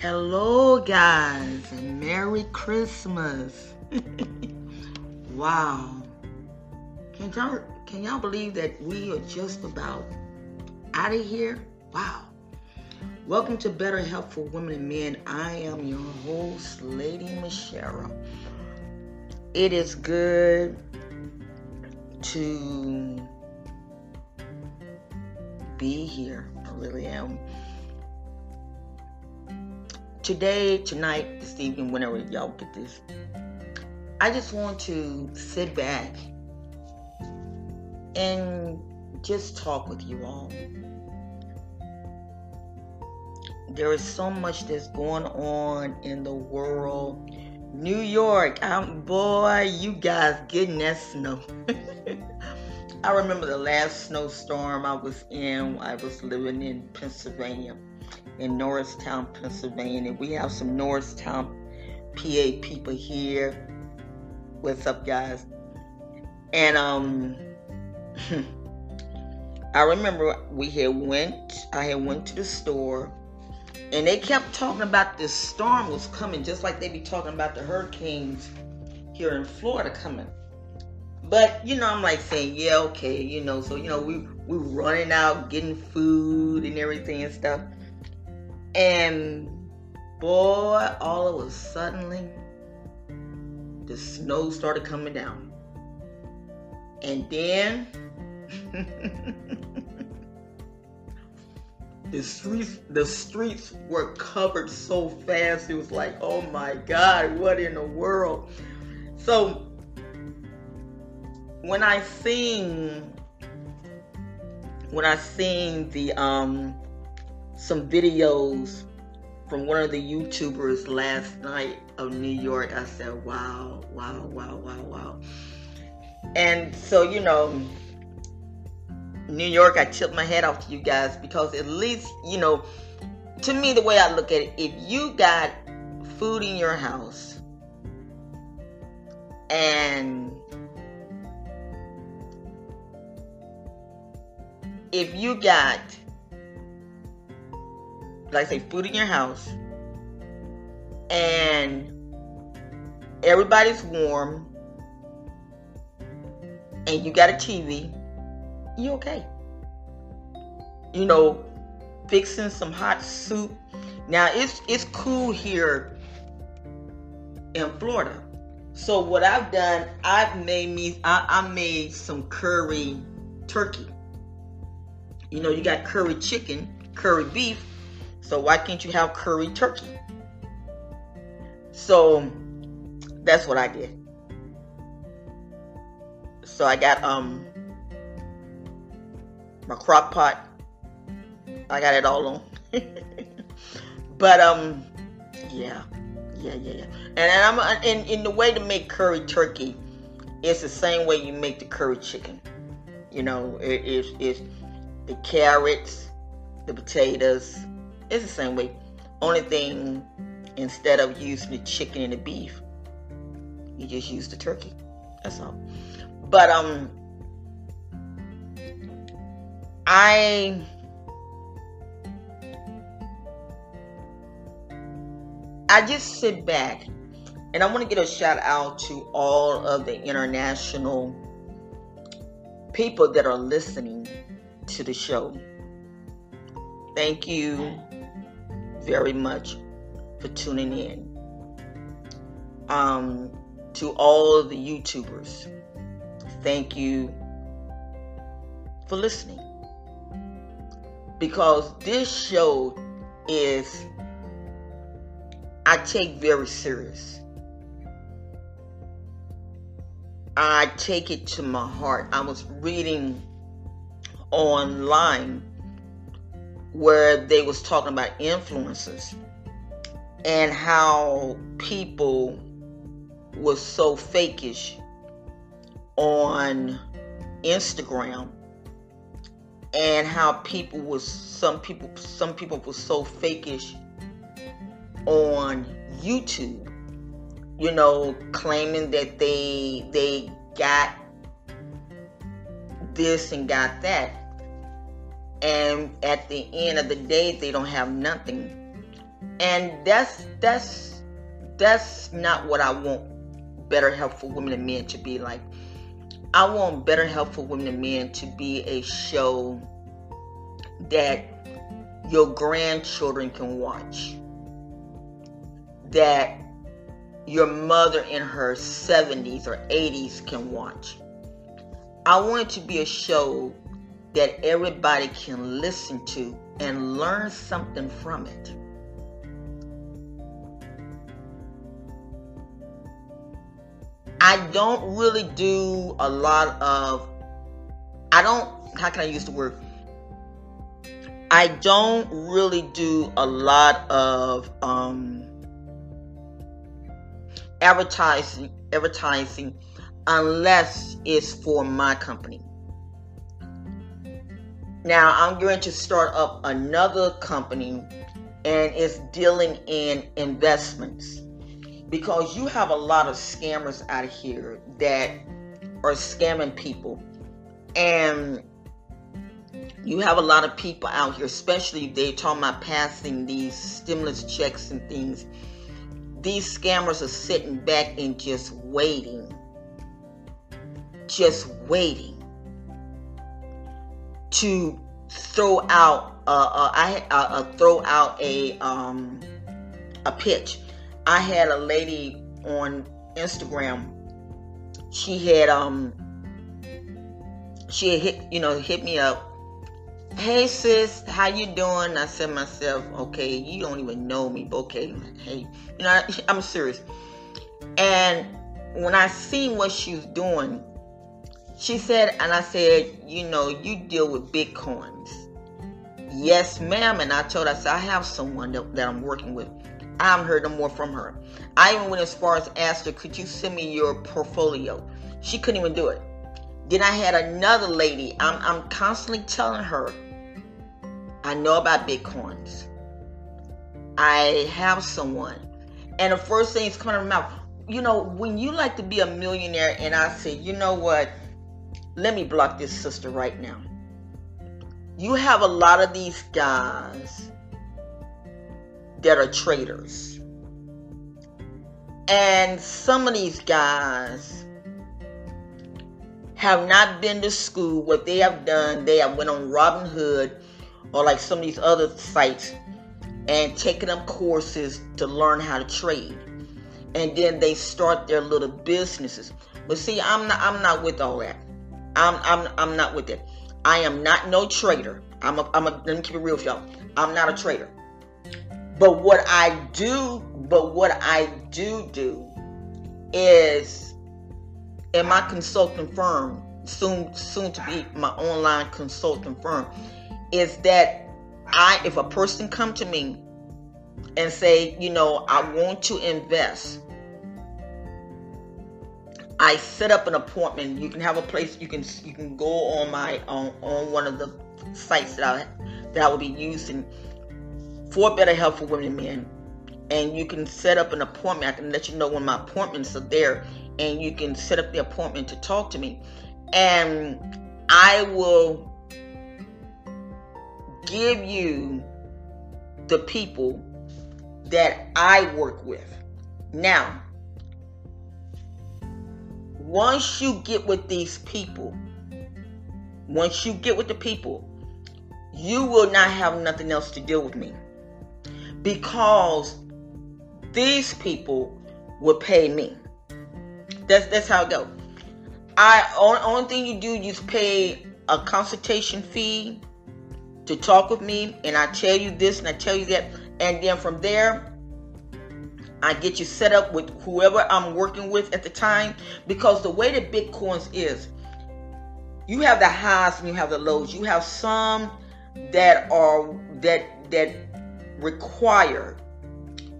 Hello, guys, and Merry Christmas. wow. Can y'all, can y'all believe that we are just about out of here? Wow. Welcome to Better Health for Women and Men. I am your host, Lady Michelle. It is good to be here. I really am today, tonight, this evening, whenever y'all get this, I just want to sit back and just talk with you all. There is so much that's going on in the world. New York, I'm boy, you guys getting that snow. I remember the last snowstorm I was in. I was living in Pennsylvania in Norristown, Pennsylvania. We have some Norristown, PA people here. What's up, guys? And um, I remember we had went. I had went to the store, and they kept talking about this storm was coming, just like they be talking about the hurricanes here in Florida coming. But you know, I'm like saying, yeah, okay, you know. So you know, we we running out, getting food and everything and stuff. And boy, all of a sudden, the snow started coming down. And then the streets the streets were covered so fast it was like oh my god what in the world so when i seen when i seen the um some videos from one of the YouTubers last night of New York. I said, wow, wow, wow, wow, wow. And so, you know, New York, I tip my head off to you guys because at least, you know, to me, the way I look at it, if you got food in your house and if you got like I say, food in your house, and everybody's warm, and you got a TV, you okay. You know, fixing some hot soup. Now it's it's cool here in Florida. So what I've done, I've made me I, I made some curry turkey. You know, you got curry chicken, curry beef, so why can't you have curry turkey? So that's what I did. So I got um my crock pot. I got it all on. but um yeah. Yeah, yeah, yeah. And I'm uh, in in the way to make curry turkey, it's the same way you make the curry chicken. You know, it, it's it's the carrots, the potatoes, it's the same way. Only thing, instead of using the chicken and the beef, you just use the turkey. That's all. But um, I I just sit back and I want to get a shout out to all of the international people that are listening to the show. Thank you very much for tuning in. Um, to all the YouTubers, thank you for listening. Because this show is, I take very serious. I take it to my heart. I was reading online where they was talking about influences and how people was so fakish on Instagram and how people was some people some people was so fakish on YouTube you know claiming that they they got this and got that and at the end of the day they don't have nothing and that's that's that's not what I want better health for women and men to be like. I want better health for women and men to be a show that your grandchildren can watch. That your mother in her 70s or 80s can watch. I want it to be a show that everybody can listen to and learn something from it. I don't really do a lot of, I don't, how can I use the word? I don't really do a lot of um, advertising, advertising unless it's for my company. Now I'm going to start up another company and it's dealing in investments. Because you have a lot of scammers out here that are scamming people. And you have a lot of people out here especially they talking about passing these stimulus checks and things. These scammers are sitting back and just waiting. Just waiting to throw out uh, uh, I uh, uh, throw out a um, a pitch. I had a lady on Instagram. She had um she had hit you know hit me up. Hey sis, how you doing? I said myself, okay, you don't even know me, but okay, hey, you know I'm serious. And when I seen what she was doing, she said, and I said, you know, you deal with bitcoins. Yes, ma'am. And I told her, I said, I have someone that, that I'm working with. I haven't heard no more from her. I even went as far as asked her, could you send me your portfolio? She couldn't even do it. Then I had another lady. I'm, I'm constantly telling her, I know about bitcoins. I have someone. And the first thing is coming out of my mouth, you know, when you like to be a millionaire, and I said, you know what? Let me block this sister right now. You have a lot of these guys that are traders. And some of these guys have not been to school. What they have done, they have went on Robinhood or like some of these other sites and taken up courses to learn how to trade. And then they start their little businesses. But see, I'm not I'm not with all that. I'm I'm I'm not with it. I am not no trader. I'm a, I'm a let me keep it real with y'all. I'm not a trader. But what I do, but what I do do is in my consulting firm, soon soon to be my online consulting firm, is that I if a person come to me and say, you know, I want to invest I set up an appointment. You can have a place. You can you can go on my on, on one of the sites that I that I will be using for better health for women and men, and you can set up an appointment. I can let you know when my appointments are there, and you can set up the appointment to talk to me, and I will give you the people that I work with. Now, once you get with these people, once you get with the people, you will not have nothing else to deal with me. Because these people will pay me. That's that's how it goes. I only, only thing you do you pay a consultation fee to talk with me, and I tell you this and I tell you that, and then from there I get you set up with whoever I'm working with at the time because the way that Bitcoins is, you have the highs and you have the lows. You have some that are that that require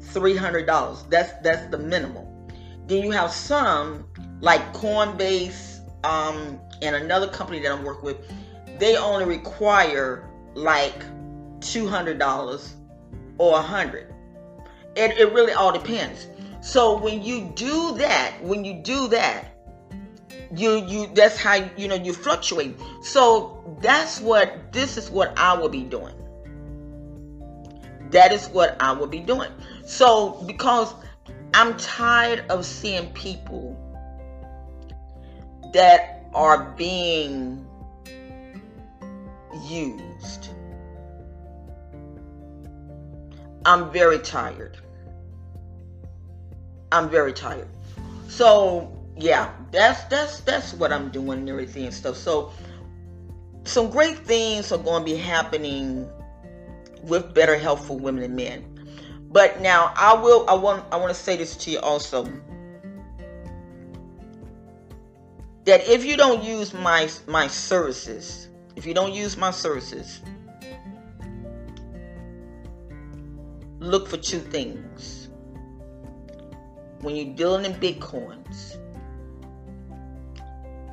three hundred dollars. That's that's the minimum. Then you have some like Coinbase um, and another company that I'm working with. They only require like two hundred dollars or a hundred. It, it really all depends. So when you do that, when you do that, you you that's how you know you fluctuate. So that's what this is what I will be doing. that is what I will be doing. So, because I'm tired of seeing people that are being used. I'm very tired. I'm very tired. So yeah, that's that's that's what I'm doing and everything and stuff. So some great things are going to be happening with better health for women and men. But now I will I want I want to say this to you also. That if you don't use my my services, if you don't use my services, look for two things. When you're dealing in bitcoins,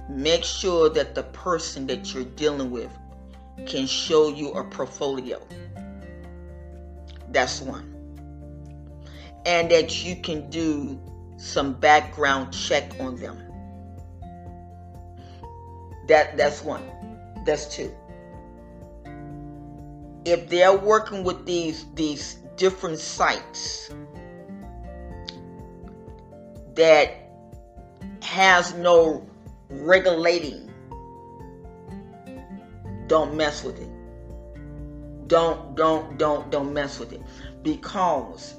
make sure that the person that you're dealing with can show you a portfolio. That's one. And that you can do some background check on them. That that's one. That's two. If they're working with these these different sites that has no regulating, don't mess with it. Don't don't don't don't mess with it. Because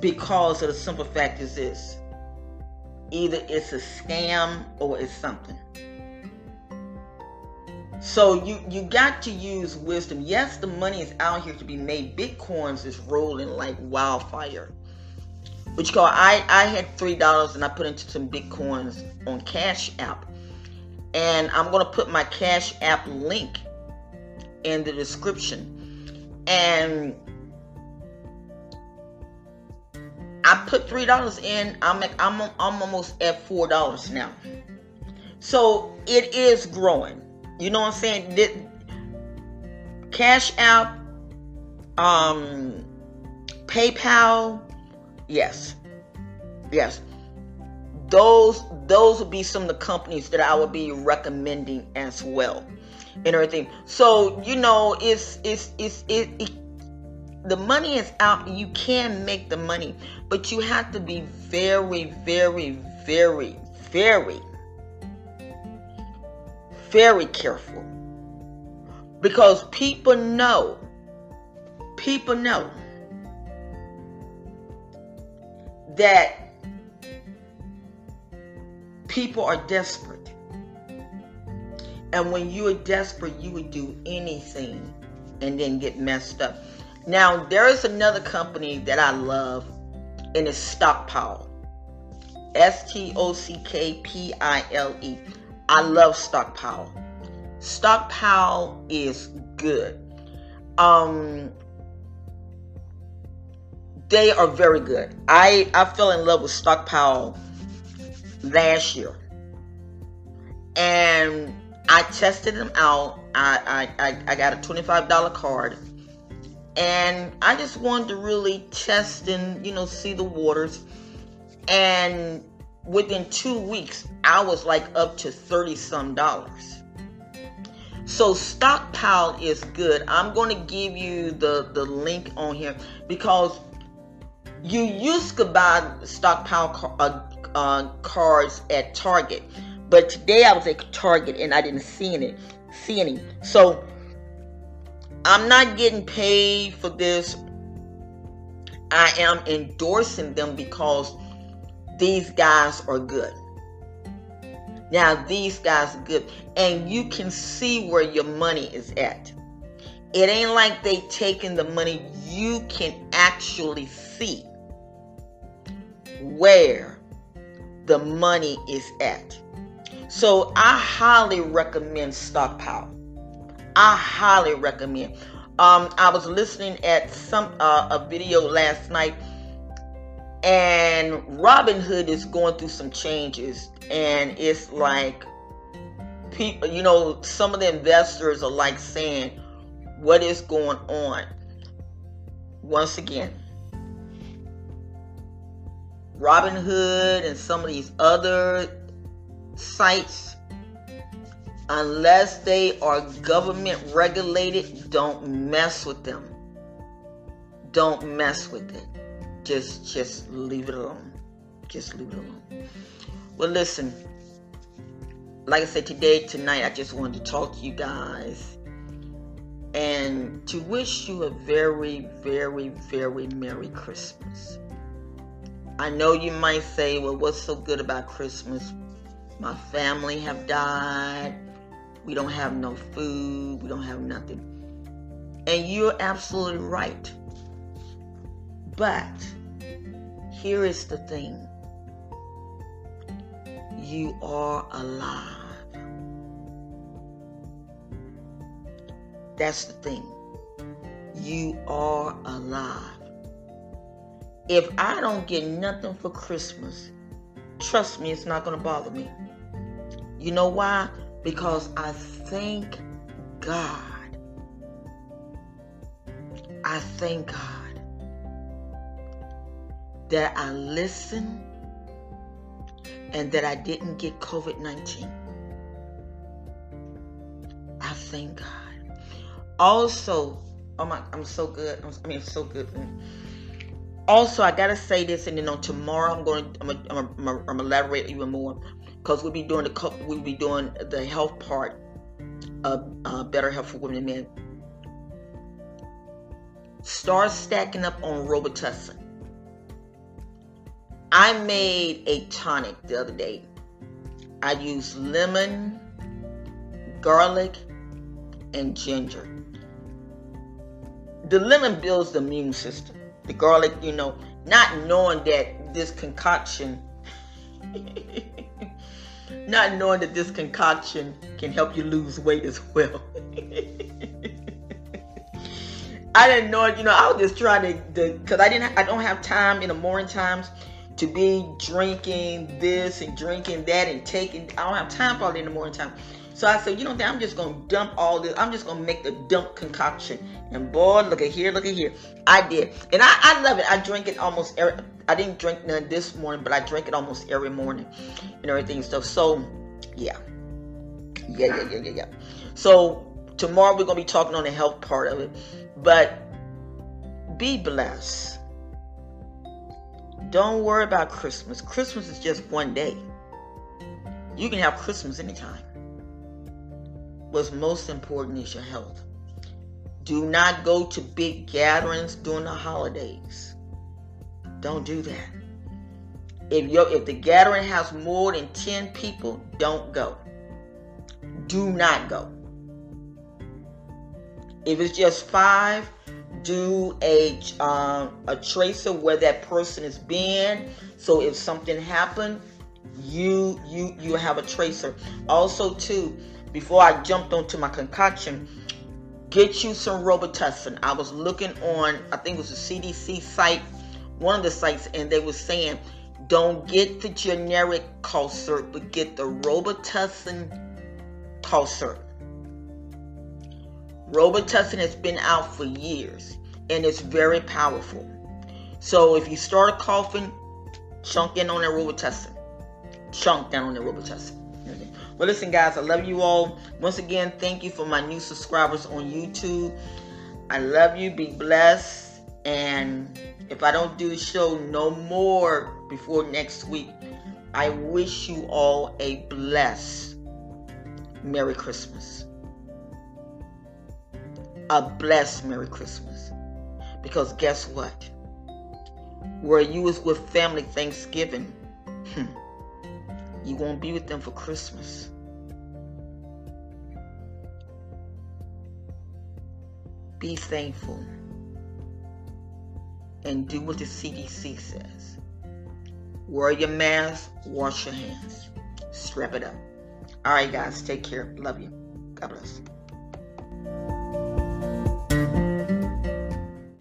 because of the simple fact is this. Either it's a scam or it's something so you you got to use wisdom. Yes, the money is out here to be made. Bitcoins is rolling like wildfire. Which call I I had three dollars and I put into some bitcoins on Cash App, and I'm gonna put my Cash App link in the description. And I put three dollars in. I'm I'm I'm almost at four dollars now. So it is growing. You know what I'm saying? Did Cash App, um, PayPal, yes, yes. Those those would be some of the companies that I would be recommending as well, and everything. So you know, it's it's it's it, it the money is out. You can make the money, but you have to be very, very, very, very very careful because people know, people know that people are desperate. And when you are desperate, you would do anything and then get messed up. Now, there is another company that I love, and it's Stockpile. S T O C K P I L E. I love Stockpile. Stockpile is good. Um, they are very good. I I fell in love with Stockpile last year, and I tested them out. I I, I got a twenty five dollar card, and I just wanted to really test and you know see the waters, and within two weeks, I was like up to 30 some dollars. So stockpile is good. I'm going to give you the, the link on here because you used to buy stockpile uh, uh, cards at Target, but today I was at Target and I didn't see any. See any. So I'm not getting paid for this. I am endorsing them because these guys are good. Now, these guys are good. And you can see where your money is at. It ain't like they taking the money. You can actually see where the money is at. So I highly recommend Stockpile. I highly recommend. Um, I was listening at some uh, a video last night and Robinhood is going through some changes, and it's like people, you know, some of the investors are like saying, "What is going on?" Once again, Robinhood and some of these other sites, unless they are government regulated, don't mess with them. don't mess with it. Just just leave it alone. Just leave it alone. Well, listen. Like I said today, tonight, I just wanted to talk to you guys and to wish you a very, very, very Merry Christmas. I know you might say, well, what's so good about Christmas? My family have died. We don't have no food. We don't have nothing. And you're absolutely right. But here is the thing you are alive. That's the thing. You are alive. If I don't get nothing for Christmas, trust me, it's not going to bother me. You know why? Because I thank God. I thank God that I listened and that I didn't get COVID 19. I thank God. Also, oh my, I'm so good. I'm, I mean, so good. Also, I gotta say this, and then on tomorrow, I'm going. I'm gonna, I'm I'm elaborate even more because we'll be doing the we'll be doing the health part of uh, better health for women and men. Start stacking up on Robitussin. I made a tonic the other day. I used lemon, garlic, and ginger. The lemon builds the immune system. The garlic, you know, not knowing that this concoction, not knowing that this concoction can help you lose weight as well. I didn't know, you know, I was just trying to, because I didn't, I don't have time in the morning times to be drinking this and drinking that and taking. I don't have time for it in the morning time. So I said, you know, I'm just gonna dump all this. I'm just gonna make the dump concoction. And boy, look at here, look at here. I did, and I, I love it. I drink it almost every. I didn't drink none this morning, but I drink it almost every morning and everything stuff. So, yeah, yeah, yeah, yeah, yeah, yeah. So tomorrow we're gonna be talking on the health part of it, but be blessed don't worry about Christmas. Christmas is just one day. You can have Christmas anytime. What's most important is your health. Do not go to big gatherings during the holidays. Don't do that. If you if the gathering has more than 10 people, don't go. Do not go. If it's just 5, do a um, a tracer where that person has been. So if something happened, you you you have a tracer. Also, too, before I jumped onto my concoction, get you some Robitussin. I was looking on, I think it was a CDC site, one of the sites, and they were saying, don't get the generic cough syrup, but get the Robitussin cough syrup. Robitussin has been out for years and it's very powerful. So if you start coughing, chunk in on that Robitussin. Chunk down on the Robitussin. Well, listen, guys, I love you all. Once again, thank you for my new subscribers on YouTube. I love you. Be blessed. And if I don't do the show no more before next week, I wish you all a blessed Merry Christmas a blessed Merry Christmas. Because guess what? Where you was with family Thanksgiving, hmm, you won't be with them for Christmas. Be thankful and do what the CDC says. Wear your mask, wash your hands, strap it up. All right, guys, take care. Love you. God bless.